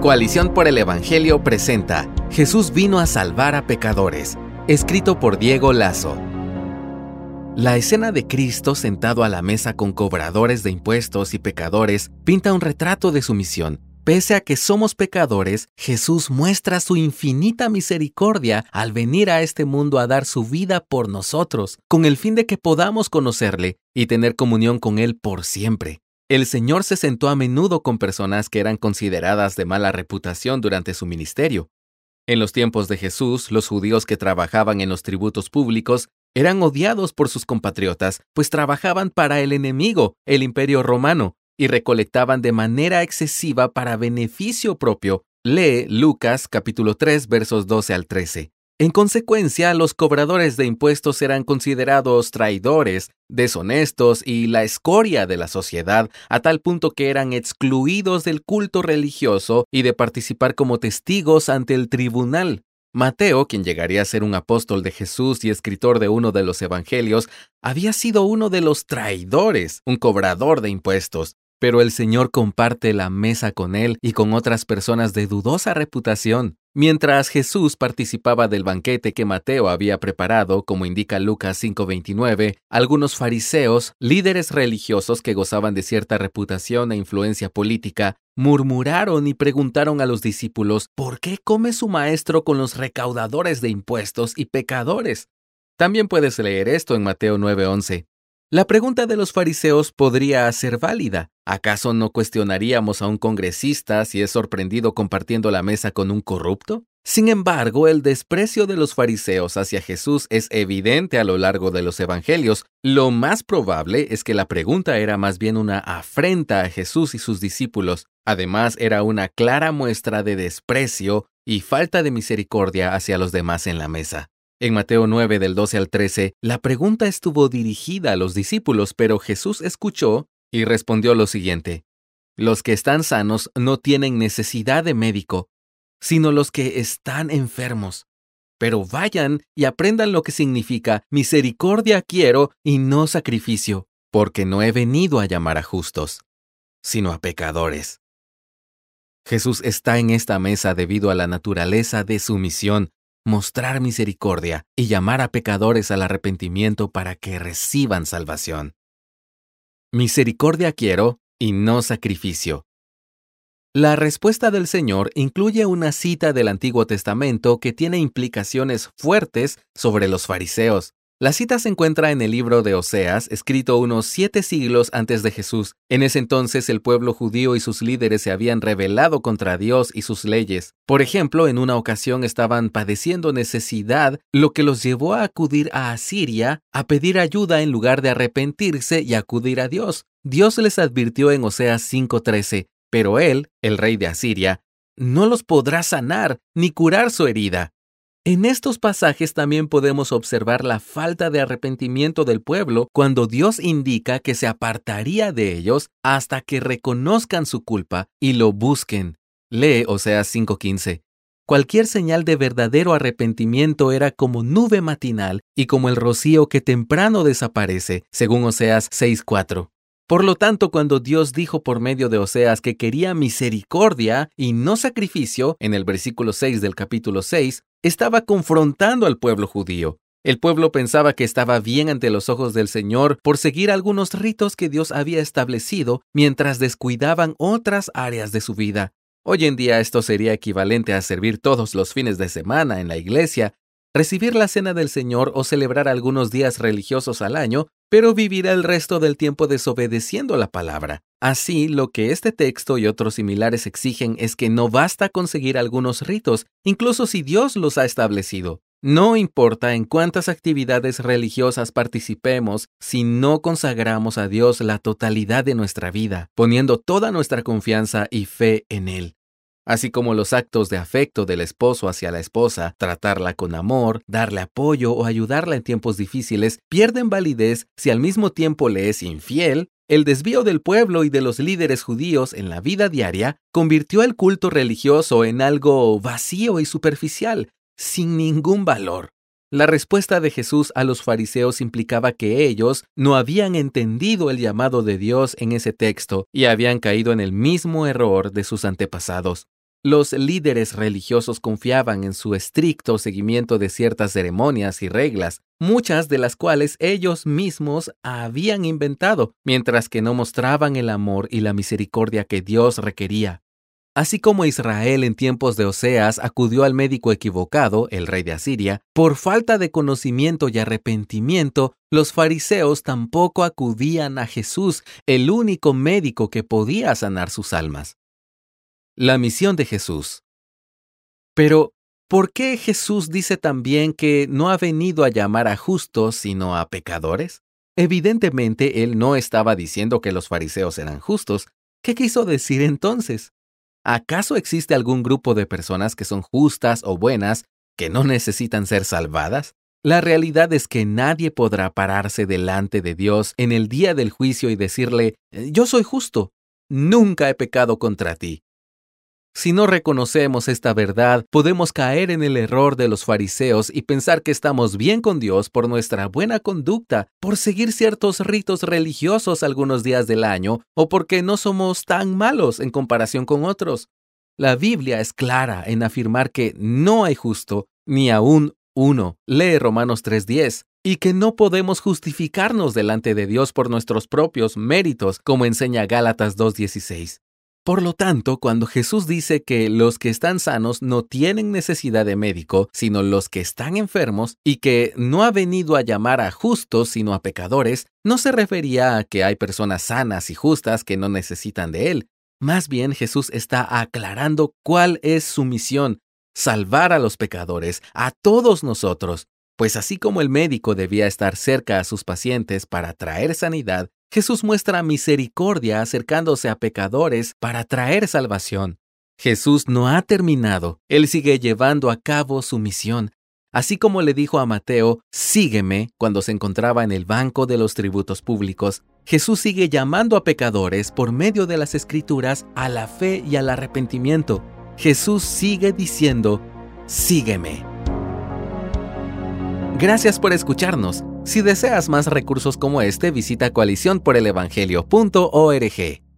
Coalición por el Evangelio presenta Jesús vino a salvar a pecadores, escrito por Diego Lazo. La escena de Cristo sentado a la mesa con cobradores de impuestos y pecadores pinta un retrato de su misión. Pese a que somos pecadores, Jesús muestra su infinita misericordia al venir a este mundo a dar su vida por nosotros, con el fin de que podamos conocerle y tener comunión con Él por siempre. El Señor se sentó a menudo con personas que eran consideradas de mala reputación durante su ministerio. En los tiempos de Jesús, los judíos que trabajaban en los tributos públicos eran odiados por sus compatriotas, pues trabajaban para el enemigo, el imperio romano, y recolectaban de manera excesiva para beneficio propio. Lee Lucas capítulo 3 versos 12 al 13. En consecuencia, los cobradores de impuestos eran considerados traidores, deshonestos y la escoria de la sociedad, a tal punto que eran excluidos del culto religioso y de participar como testigos ante el tribunal. Mateo, quien llegaría a ser un apóstol de Jesús y escritor de uno de los evangelios, había sido uno de los traidores, un cobrador de impuestos. Pero el Señor comparte la mesa con él y con otras personas de dudosa reputación. Mientras Jesús participaba del banquete que Mateo había preparado, como indica Lucas 5:29, algunos fariseos, líderes religiosos que gozaban de cierta reputación e influencia política, murmuraron y preguntaron a los discípulos, ¿por qué come su maestro con los recaudadores de impuestos y pecadores? También puedes leer esto en Mateo 9:11. La pregunta de los fariseos podría ser válida. ¿Acaso no cuestionaríamos a un congresista si es sorprendido compartiendo la mesa con un corrupto? Sin embargo, el desprecio de los fariseos hacia Jesús es evidente a lo largo de los evangelios. Lo más probable es que la pregunta era más bien una afrenta a Jesús y sus discípulos. Además, era una clara muestra de desprecio y falta de misericordia hacia los demás en la mesa. En Mateo 9 del 12 al 13, la pregunta estuvo dirigida a los discípulos, pero Jesús escuchó y respondió lo siguiente. Los que están sanos no tienen necesidad de médico, sino los que están enfermos. Pero vayan y aprendan lo que significa misericordia quiero y no sacrificio, porque no he venido a llamar a justos, sino a pecadores. Jesús está en esta mesa debido a la naturaleza de su misión, mostrar misericordia y llamar a pecadores al arrepentimiento para que reciban salvación. Misericordia quiero y no sacrificio. La respuesta del Señor incluye una cita del Antiguo Testamento que tiene implicaciones fuertes sobre los fariseos. La cita se encuentra en el libro de Oseas, escrito unos siete siglos antes de Jesús. En ese entonces el pueblo judío y sus líderes se habían rebelado contra Dios y sus leyes. Por ejemplo, en una ocasión estaban padeciendo necesidad, lo que los llevó a acudir a Asiria a pedir ayuda en lugar de arrepentirse y acudir a Dios. Dios les advirtió en Oseas 5:13, pero él, el rey de Asiria, no los podrá sanar ni curar su herida. En estos pasajes también podemos observar la falta de arrepentimiento del pueblo cuando Dios indica que se apartaría de ellos hasta que reconozcan su culpa y lo busquen. Lee Oseas 5:15. Cualquier señal de verdadero arrepentimiento era como nube matinal y como el rocío que temprano desaparece, según Oseas 6:4. Por lo tanto, cuando Dios dijo por medio de Oseas que quería misericordia y no sacrificio, en el versículo 6 del capítulo 6, estaba confrontando al pueblo judío. El pueblo pensaba que estaba bien ante los ojos del Señor por seguir algunos ritos que Dios había establecido mientras descuidaban otras áreas de su vida. Hoy en día esto sería equivalente a servir todos los fines de semana en la iglesia recibir la cena del Señor o celebrar algunos días religiosos al año, pero vivir el resto del tiempo desobedeciendo la palabra. Así, lo que este texto y otros similares exigen es que no basta conseguir algunos ritos, incluso si Dios los ha establecido. No importa en cuántas actividades religiosas participemos si no consagramos a Dios la totalidad de nuestra vida, poniendo toda nuestra confianza y fe en Él así como los actos de afecto del esposo hacia la esposa, tratarla con amor, darle apoyo o ayudarla en tiempos difíciles, pierden validez si al mismo tiempo le es infiel. El desvío del pueblo y de los líderes judíos en la vida diaria convirtió el culto religioso en algo vacío y superficial, sin ningún valor. La respuesta de Jesús a los fariseos implicaba que ellos no habían entendido el llamado de Dios en ese texto y habían caído en el mismo error de sus antepasados. Los líderes religiosos confiaban en su estricto seguimiento de ciertas ceremonias y reglas, muchas de las cuales ellos mismos habían inventado, mientras que no mostraban el amor y la misericordia que Dios requería. Así como Israel en tiempos de Oseas acudió al médico equivocado, el rey de Asiria, por falta de conocimiento y arrepentimiento, los fariseos tampoco acudían a Jesús, el único médico que podía sanar sus almas. La misión de Jesús. Pero, ¿por qué Jesús dice también que no ha venido a llamar a justos, sino a pecadores? Evidentemente, él no estaba diciendo que los fariseos eran justos. ¿Qué quiso decir entonces? ¿Acaso existe algún grupo de personas que son justas o buenas que no necesitan ser salvadas? La realidad es que nadie podrá pararse delante de Dios en el día del juicio y decirle, yo soy justo, nunca he pecado contra ti. Si no reconocemos esta verdad, podemos caer en el error de los fariseos y pensar que estamos bien con Dios por nuestra buena conducta, por seguir ciertos ritos religiosos algunos días del año o porque no somos tan malos en comparación con otros. La Biblia es clara en afirmar que no hay justo, ni aún uno. Lee Romanos 3:10 y que no podemos justificarnos delante de Dios por nuestros propios méritos, como enseña Gálatas 2.16. Por lo tanto, cuando Jesús dice que los que están sanos no tienen necesidad de médico, sino los que están enfermos, y que no ha venido a llamar a justos, sino a pecadores, no se refería a que hay personas sanas y justas que no necesitan de Él. Más bien Jesús está aclarando cuál es su misión, salvar a los pecadores, a todos nosotros. Pues así como el médico debía estar cerca a sus pacientes para traer sanidad, Jesús muestra misericordia acercándose a pecadores para traer salvación. Jesús no ha terminado, Él sigue llevando a cabo su misión. Así como le dijo a Mateo, sígueme cuando se encontraba en el banco de los tributos públicos, Jesús sigue llamando a pecadores por medio de las escrituras a la fe y al arrepentimiento. Jesús sigue diciendo, sígueme. Gracias por escucharnos. Si deseas más recursos como este, visita coaliciónporelevangelio.org.